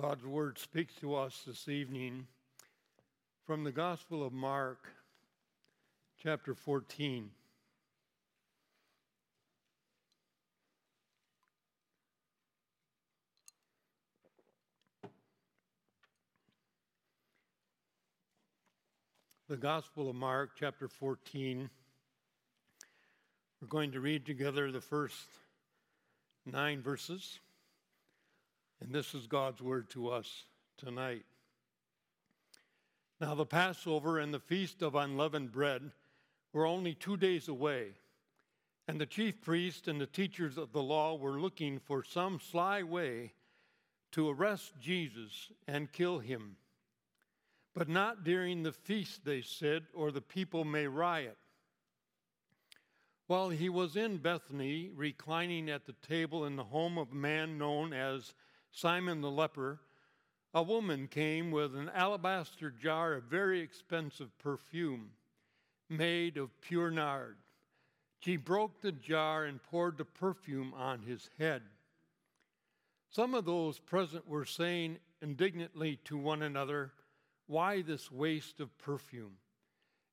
God's word speaks to us this evening from the Gospel of Mark, chapter 14. The Gospel of Mark, chapter 14. We're going to read together the first nine verses. And this is God's word to us tonight. Now, the Passover and the Feast of Unleavened Bread were only two days away, and the chief priests and the teachers of the law were looking for some sly way to arrest Jesus and kill him. But not during the feast, they said, or the people may riot. While he was in Bethany, reclining at the table in the home of a man known as Simon the leper, a woman came with an alabaster jar of very expensive perfume made of pure nard. She broke the jar and poured the perfume on his head. Some of those present were saying indignantly to one another, Why this waste of perfume?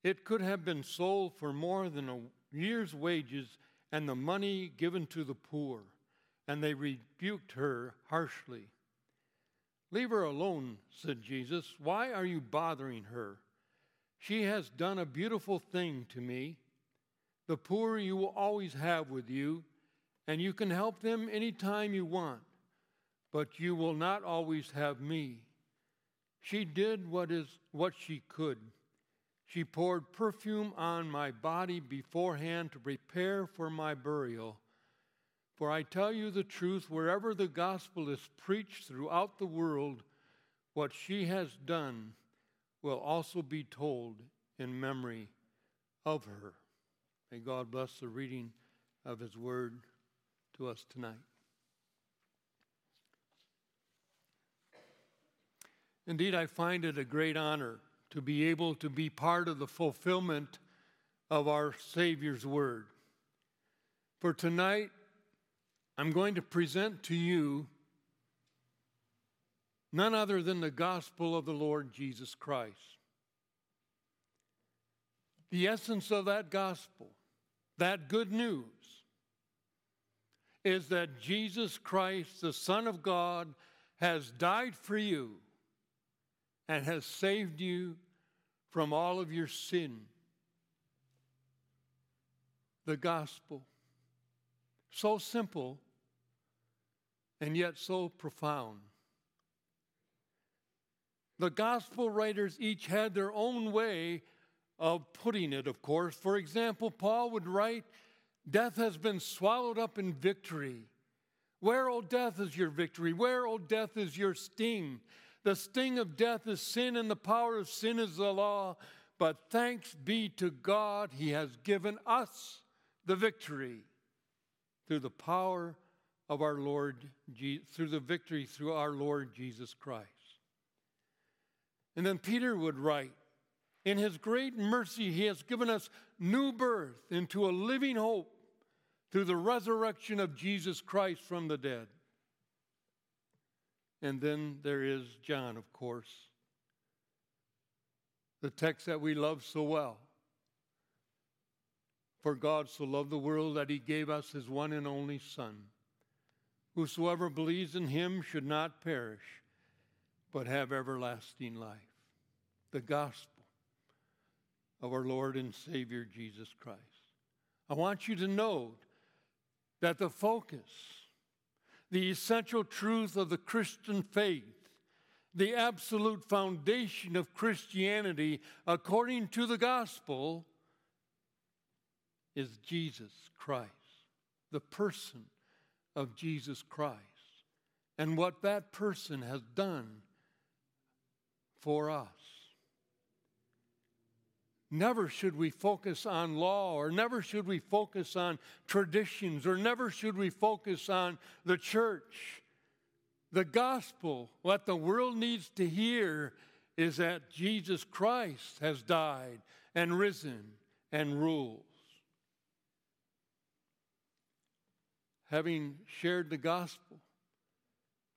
It could have been sold for more than a year's wages and the money given to the poor and they rebuked her harshly. Leave her alone, said Jesus. Why are you bothering her? She has done a beautiful thing to me. The poor you will always have with you, and you can help them any time you want, but you will not always have me. She did what is what she could. She poured perfume on my body beforehand to prepare for my burial. For I tell you the truth, wherever the gospel is preached throughout the world, what she has done will also be told in memory of her. May God bless the reading of his word to us tonight. Indeed, I find it a great honor to be able to be part of the fulfillment of our Savior's word. For tonight, I'm going to present to you none other than the gospel of the Lord Jesus Christ. The essence of that gospel, that good news, is that Jesus Christ, the Son of God, has died for you and has saved you from all of your sin. The gospel. So simple and yet so profound. The gospel writers each had their own way of putting it, of course. For example, Paul would write, Death has been swallowed up in victory. Where, O death, is your victory? Where, O death, is your sting? The sting of death is sin, and the power of sin is the law. But thanks be to God, He has given us the victory through the power of our Lord, through the victory through our Lord Jesus Christ. And then Peter would write, In his great mercy, he has given us new birth into a living hope through the resurrection of Jesus Christ from the dead. And then there is John, of course, the text that we love so well. For God so loved the world that he gave us his one and only Son Whosoever believes in him should not perish, but have everlasting life. The gospel of our Lord and Savior Jesus Christ. I want you to note that the focus, the essential truth of the Christian faith, the absolute foundation of Christianity according to the gospel is Jesus Christ, the person of Jesus Christ and what that person has done for us. Never should we focus on law, or never should we focus on traditions, or never should we focus on the church. The gospel, what the world needs to hear, is that Jesus Christ has died and risen and rules. Having shared the gospel,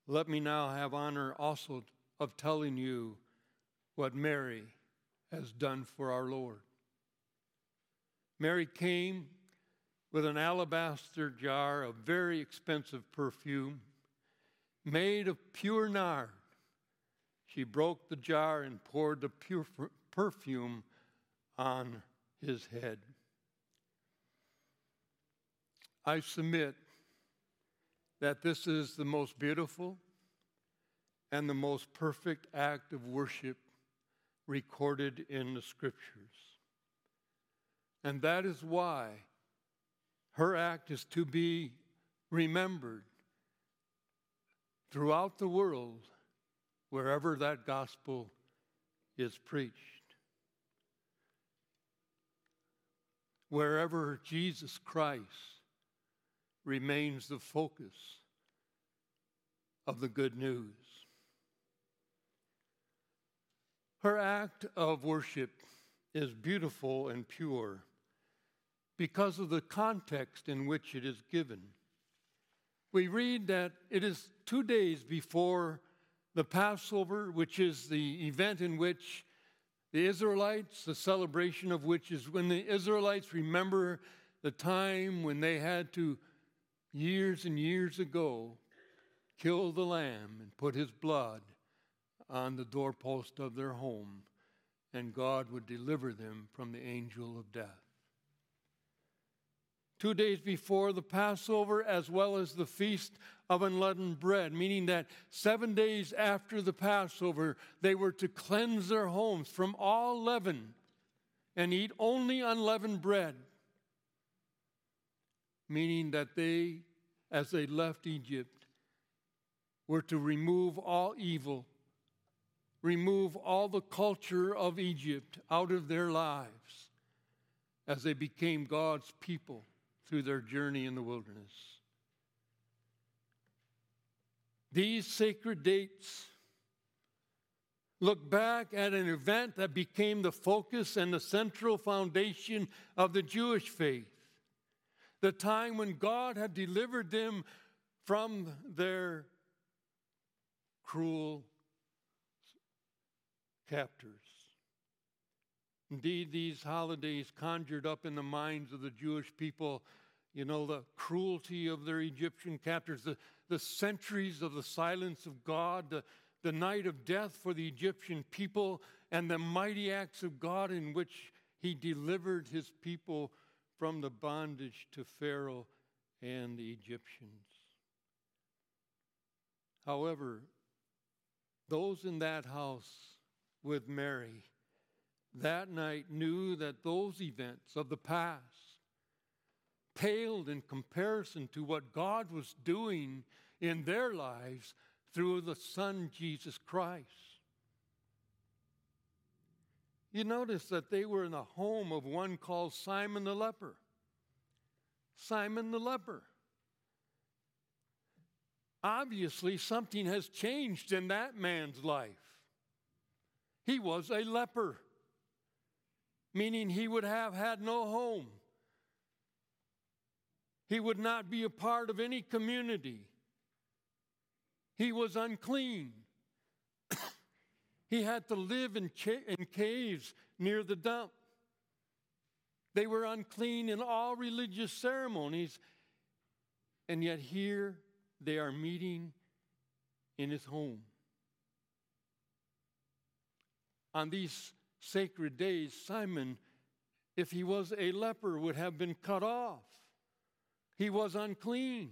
let me now have honor also of telling you what Mary has done for our Lord. Mary came with an alabaster jar of very expensive perfume made of pure nard. She broke the jar and poured the pure perfume on his head. I submit that this is the most beautiful and the most perfect act of worship recorded in the scriptures. And that is why her act is to be remembered throughout the world wherever that gospel is preached. Wherever Jesus Christ remains the focus of the good news. Her act of worship is beautiful and pure because of the context in which it is given. We read that it is two days before the Passover, which is the event in which the Israelites, the celebration of which is when the Israelites remember the time when they had to, years and years ago, kill the lamb and put his blood on the doorpost of their home, and God would deliver them from the angel of death. Two days before the Passover, as well as the Feast of Unleavened Bread, meaning that seven days after the Passover, they were to cleanse their homes from all leaven and eat only unleavened bread, meaning that they, as they left Egypt, were to remove all evil remove all the culture of Egypt out of their lives as they became God's people through their journey in the wilderness. These sacred dates look back at an event that became the focus and the central foundation of the Jewish faith. The time when God had delivered them from their cruel captors. Indeed, these holidays conjured up in the minds of the Jewish people, you know, the cruelty of their Egyptian captors, the, the centuries of the silence of God, the, the night of death for the Egyptian people, and the mighty acts of God in which he delivered his people from the bondage to Pharaoh and the Egyptians. However, those in that house with Mary that night knew that those events of the past paled in comparison to what God was doing in their lives through the Son, Jesus Christ. You notice that they were in the home of one called Simon the leper. Simon the leper. Obviously, something has changed in that man's life. He was a leper, meaning he would have had no home. He would not be a part of any community. He was unclean. He had to live in, ca- in caves near the dump. They were unclean in all religious ceremonies, and yet here they are meeting in his home on these sacred days, Simon, if he was a leper, would have been cut off. He was unclean.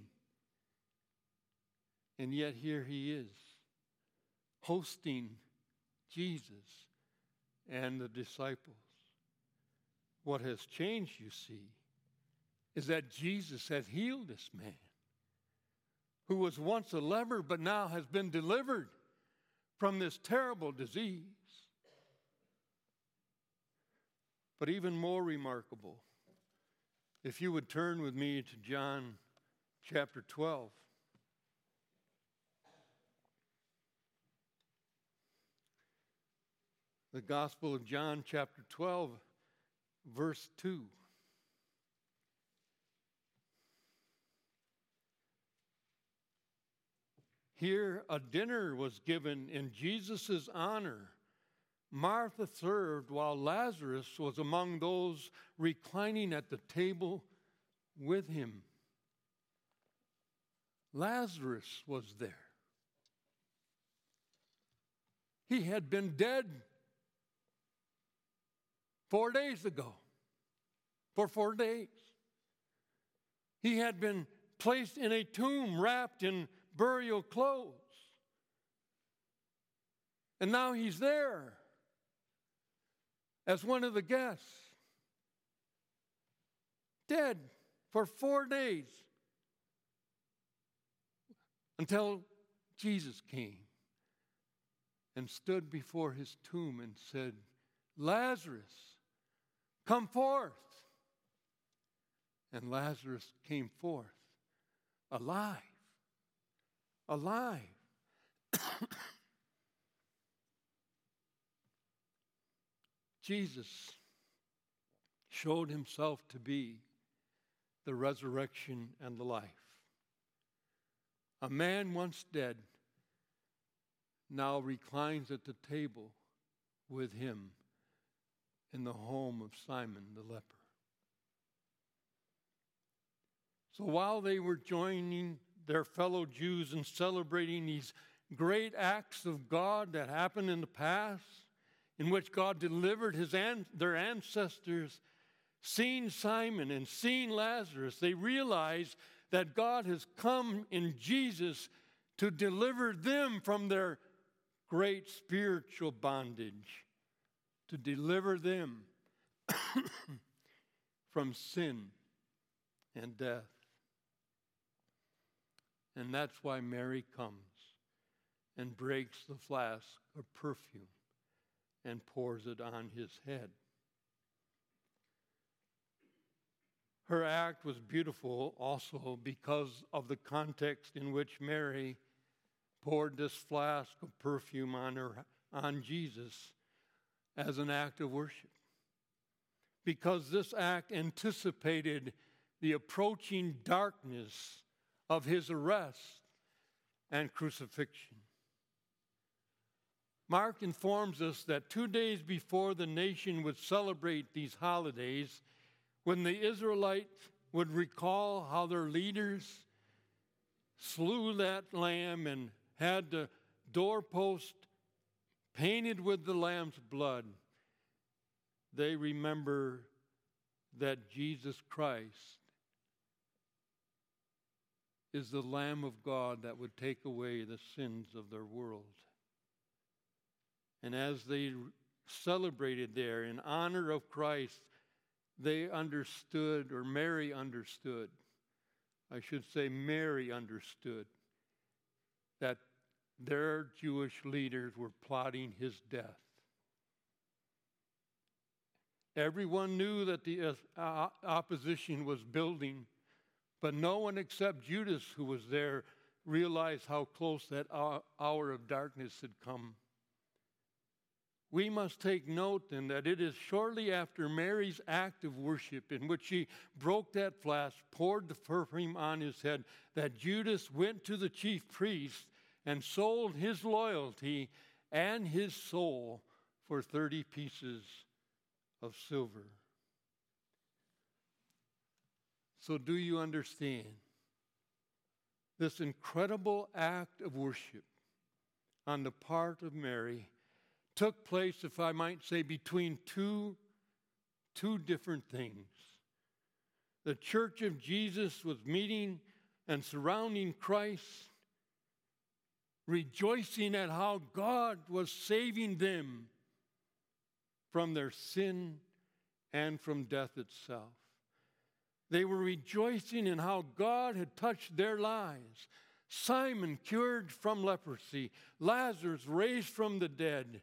And yet here he is, hosting Jesus and the disciples. What has changed, you see, is that Jesus has healed this man who was once a leper but now has been delivered from this terrible disease. But even more remarkable, if you would turn with me to John chapter 12. The Gospel of John, chapter 12, verse 2. Here, a dinner was given in Jesus' honor. Martha served while Lazarus was among those reclining at the table with him. Lazarus was there. He had been dead four days ago, for four days. He had been placed in a tomb wrapped in burial clothes. And now he's there as one of the guests, dead for four days until Jesus came and stood before his tomb and said, Lazarus, come forth. And Lazarus came forth alive, alive. Jesus showed himself to be the resurrection and the life. A man once dead now reclines at the table with him in the home of Simon the leper. So while they were joining their fellow Jews in celebrating these great acts of God that happened in the past, in which God delivered his an- their ancestors, seeing Simon and seeing Lazarus, they realized that God has come in Jesus to deliver them from their great spiritual bondage, to deliver them from sin and death. And that's why Mary comes and breaks the flask of perfume and pours it on his head. Her act was beautiful also because of the context in which Mary poured this flask of perfume on her on Jesus as an act of worship. Because this act anticipated the approaching darkness of his arrest and crucifixion. Mark informs us that two days before the nation would celebrate these holidays, when the Israelites would recall how their leaders slew that lamb and had the doorpost painted with the lamb's blood, they remember that Jesus Christ is the Lamb of God that would take away the sins of their world. And as they celebrated there in honor of Christ, they understood, or Mary understood, I should say, Mary understood, that their Jewish leaders were plotting his death. Everyone knew that the opposition was building, but no one except Judas, who was there, realized how close that hour of darkness had come we must take note then that it is shortly after Mary's act of worship, in which she broke that flask, poured the perfume on his head, that Judas went to the chief priest and sold his loyalty and his soul for 30 pieces of silver. So, do you understand? This incredible act of worship on the part of Mary took place, if I might say, between two, two different things. The church of Jesus was meeting and surrounding Christ, rejoicing at how God was saving them from their sin and from death itself. They were rejoicing in how God had touched their lives. Simon cured from leprosy, Lazarus raised from the dead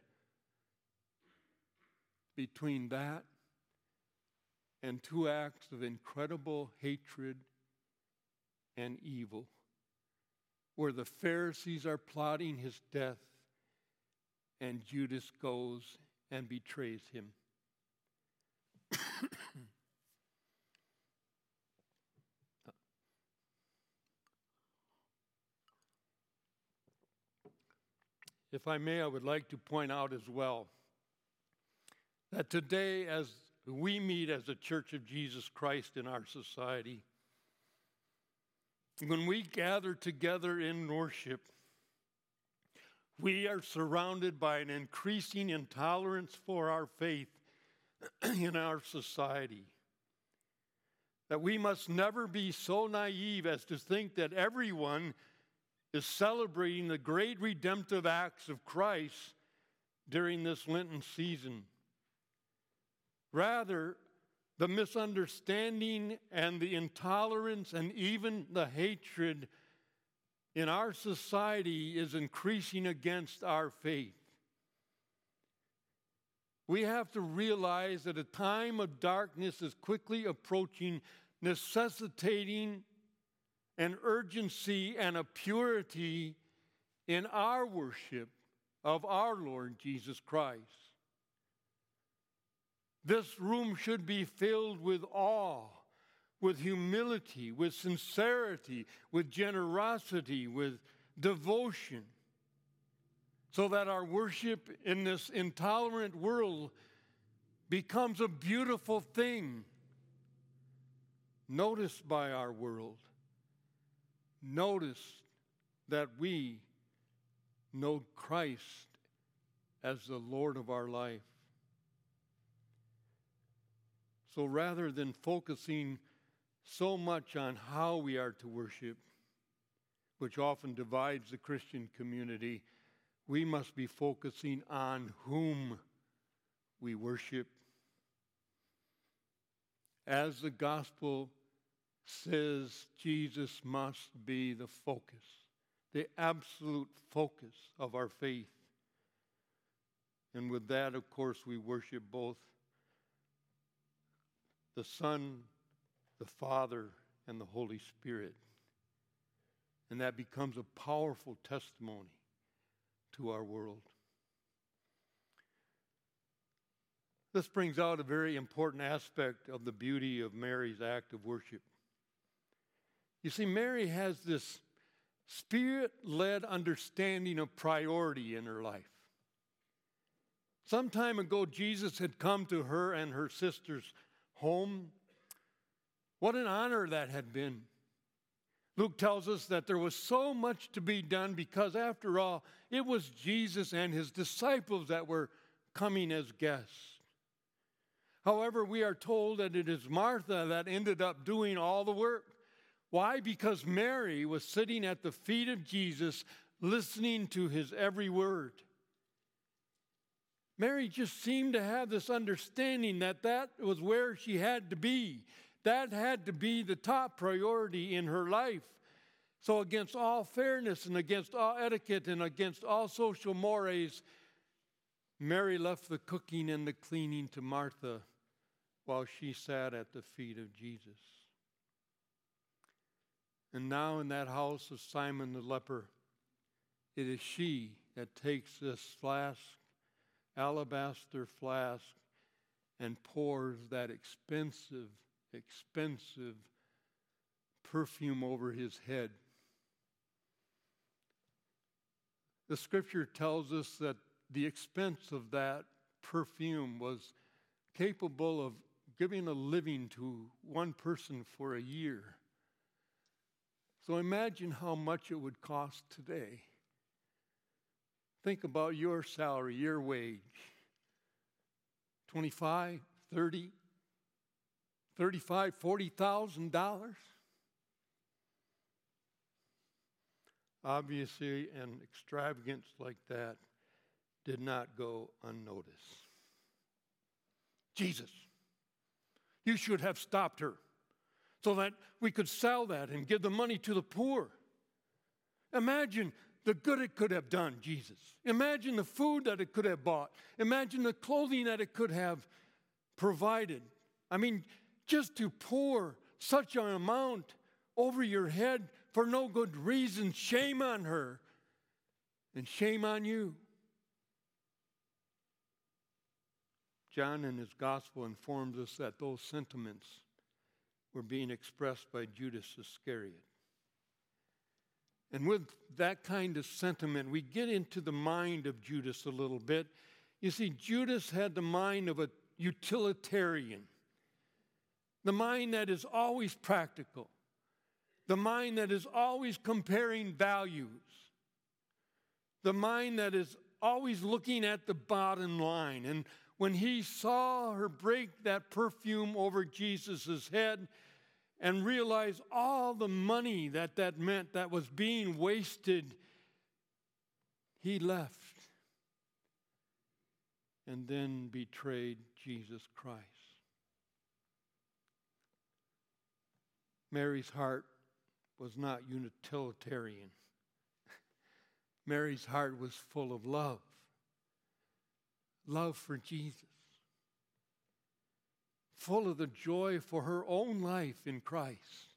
between that and two acts of incredible hatred and evil, where the Pharisees are plotting his death and Judas goes and betrays him. if I may, I would like to point out as well that today, as we meet as a Church of Jesus Christ in our society, when we gather together in worship, we are surrounded by an increasing intolerance for our faith in our society. That we must never be so naive as to think that everyone is celebrating the great redemptive acts of Christ during this Lenten season. Rather, the misunderstanding and the intolerance and even the hatred in our society is increasing against our faith. We have to realize that a time of darkness is quickly approaching, necessitating an urgency and a purity in our worship of our Lord Jesus Christ. This room should be filled with awe, with humility, with sincerity, with generosity, with devotion, so that our worship in this intolerant world becomes a beautiful thing noticed by our world. noticed that we know Christ as the Lord of our life. So rather than focusing so much on how we are to worship, which often divides the Christian community, we must be focusing on whom we worship. As the gospel says, Jesus must be the focus, the absolute focus of our faith. And with that, of course, we worship both the Son, the Father, and the Holy Spirit. And that becomes a powerful testimony to our world. This brings out a very important aspect of the beauty of Mary's act of worship. You see, Mary has this spirit led understanding of priority in her life. Some time ago, Jesus had come to her and her sisters home. What an honor that had been. Luke tells us that there was so much to be done because, after all, it was Jesus and his disciples that were coming as guests. However, we are told that it is Martha that ended up doing all the work. Why? Because Mary was sitting at the feet of Jesus, listening to his every word. Mary just seemed to have this understanding that that was where she had to be. That had to be the top priority in her life. So, against all fairness and against all etiquette and against all social mores, Mary left the cooking and the cleaning to Martha while she sat at the feet of Jesus. And now, in that house of Simon the leper, it is she that takes this flask alabaster flask and pours that expensive, expensive perfume over his head. The scripture tells us that the expense of that perfume was capable of giving a living to one person for a year. So imagine how much it would cost today Think about your salary, your wage 25, 30, 35, 40,000 dollars. Obviously, an extravagance like that did not go unnoticed. Jesus, you should have stopped her so that we could sell that and give the money to the poor. Imagine the good it could have done, Jesus. Imagine the food that it could have bought. Imagine the clothing that it could have provided. I mean, just to pour such an amount over your head for no good reason, shame on her and shame on you. John in his gospel informs us that those sentiments were being expressed by Judas Iscariot. And with that kind of sentiment, we get into the mind of Judas a little bit. You see, Judas had the mind of a utilitarian, the mind that is always practical, the mind that is always comparing values, the mind that is always looking at the bottom line. And when he saw her break that perfume over Jesus' head and realize all the money that that meant that was being wasted, he left and then betrayed Jesus Christ. Mary's heart was not utilitarian. Mary's heart was full of love love for Jesus, full of the joy for her own life in Christ.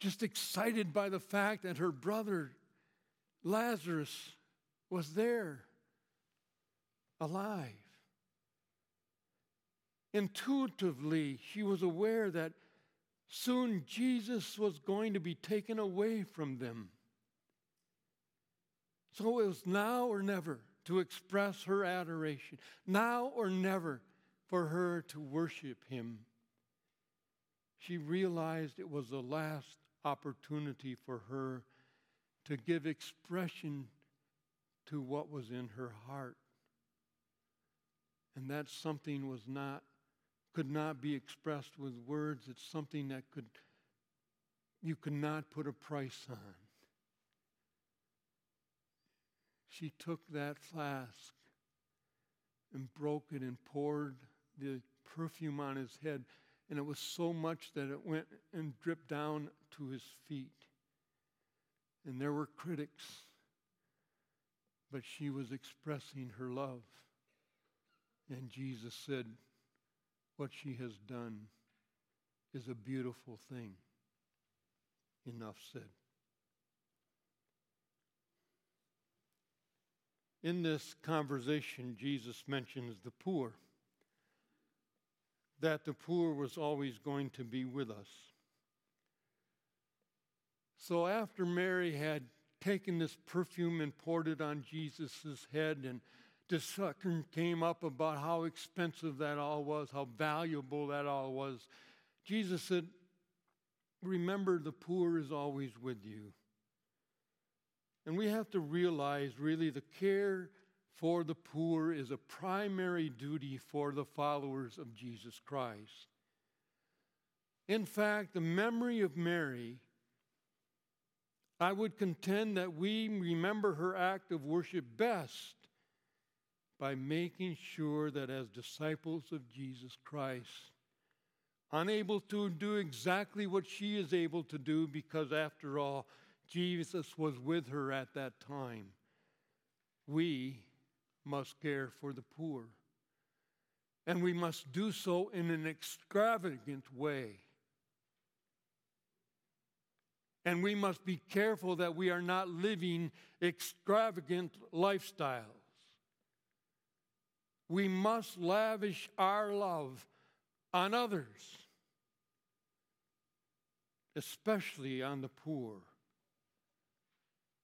Just excited by the fact that her brother Lazarus was there, alive. Intuitively, she was aware that soon Jesus was going to be taken away from them. So it was now or never to express her adoration, now or never for her to worship him. She realized it was the last opportunity for her to give expression to what was in her heart. And that something was not could not be expressed with words. It's something that could you could not put a price on she took that flask and broke it and poured the perfume on his head. And it was so much that it went and dripped down to his feet. And there were critics, but she was expressing her love. And Jesus said, What she has done is a beautiful thing. Enough said. In this conversation, Jesus mentions the poor, that the poor was always going to be with us. So after Mary had taken this perfume and poured it on Jesus' head, and the discussion came up about how expensive that all was, how valuable that all was, Jesus said, Remember, the poor is always with you. And we have to realize really the care for the poor is a primary duty for the followers of Jesus Christ. In fact, the memory of Mary, I would contend that we remember her act of worship best by making sure that as disciples of Jesus Christ, unable to do exactly what she is able to do because, after all, Jesus was with her at that time. We must care for the poor. And we must do so in an extravagant way. And we must be careful that we are not living extravagant lifestyles. We must lavish our love on others, especially on the poor.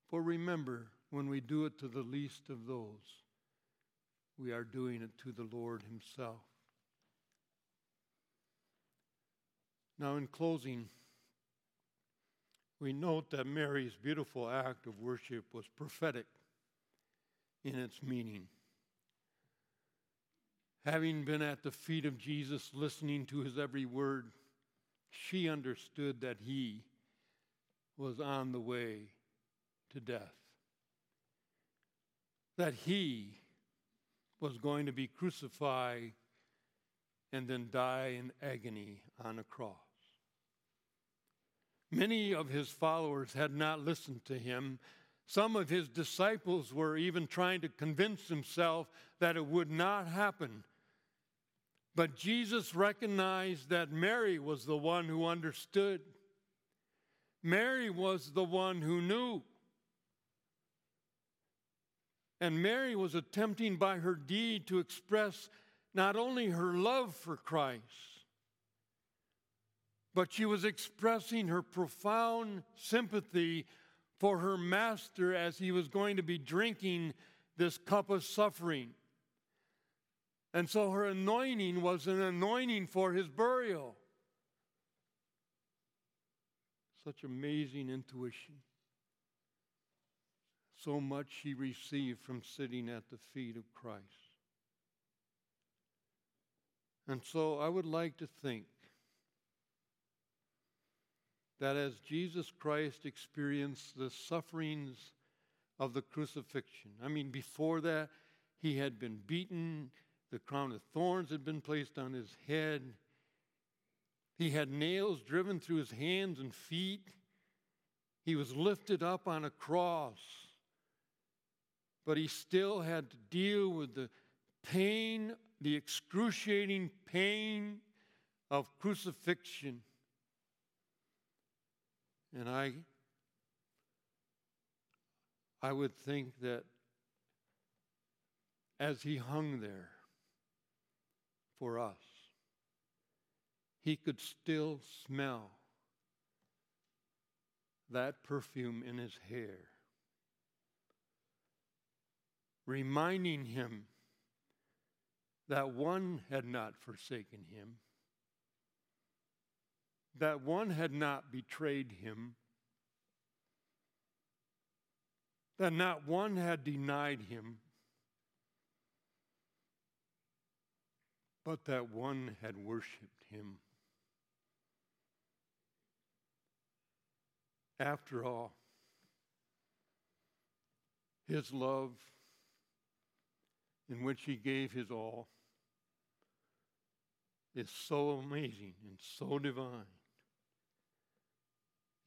For remember, when we do it to the least of those, we are doing it to the Lord Himself. Now, in closing, we note that Mary's beautiful act of worship was prophetic in its meaning. Having been at the feet of Jesus, listening to his every word, she understood that he was on the way to death. That he was going to be crucified and then die in agony on a cross. Many of his followers had not listened to him. Some of his disciples were even trying to convince himself that it would not happen. But Jesus recognized that Mary was the one who understood. Mary was the one who knew. And Mary was attempting by her deed to express not only her love for Christ, but she was expressing her profound sympathy for her master as he was going to be drinking this cup of suffering. And so her anointing was an anointing for his burial. Such amazing intuition. So much she received from sitting at the feet of Christ. And so I would like to think that as Jesus Christ experienced the sufferings of the crucifixion, I mean, before that, he had been beaten, the crown of thorns had been placed on his head, he had nails driven through his hands and feet, he was lifted up on a cross, but he still had to deal with the pain, the excruciating pain of crucifixion. And I, I would think that as he hung there for us, he could still smell that perfume in his hair, reminding him that one had not forsaken him that one had not betrayed him, that not one had denied him, but that one had worshiped him. After all, his love, in which he gave his all, is so amazing and so divine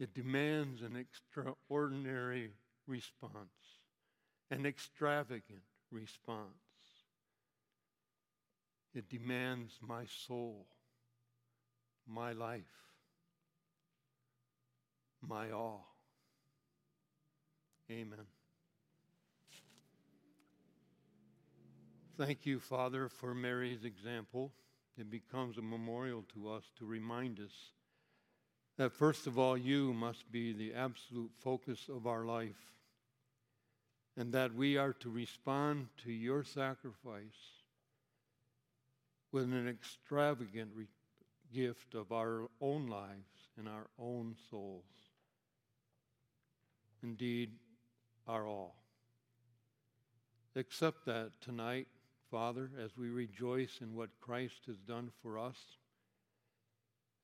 it demands an extraordinary response, an extravagant response. It demands my soul, my life, my all. Amen. Thank you, Father, for Mary's example. It becomes a memorial to us to remind us that first of all, you must be the absolute focus of our life, and that we are to respond to your sacrifice with an extravagant re- gift of our own lives and our own souls. Indeed, our all. Accept that tonight, Father, as we rejoice in what Christ has done for us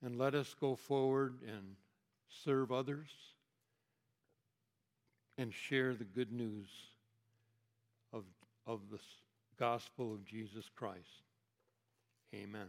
and let us go forward and serve others and share the good news of, of the gospel of Jesus Christ. Amen.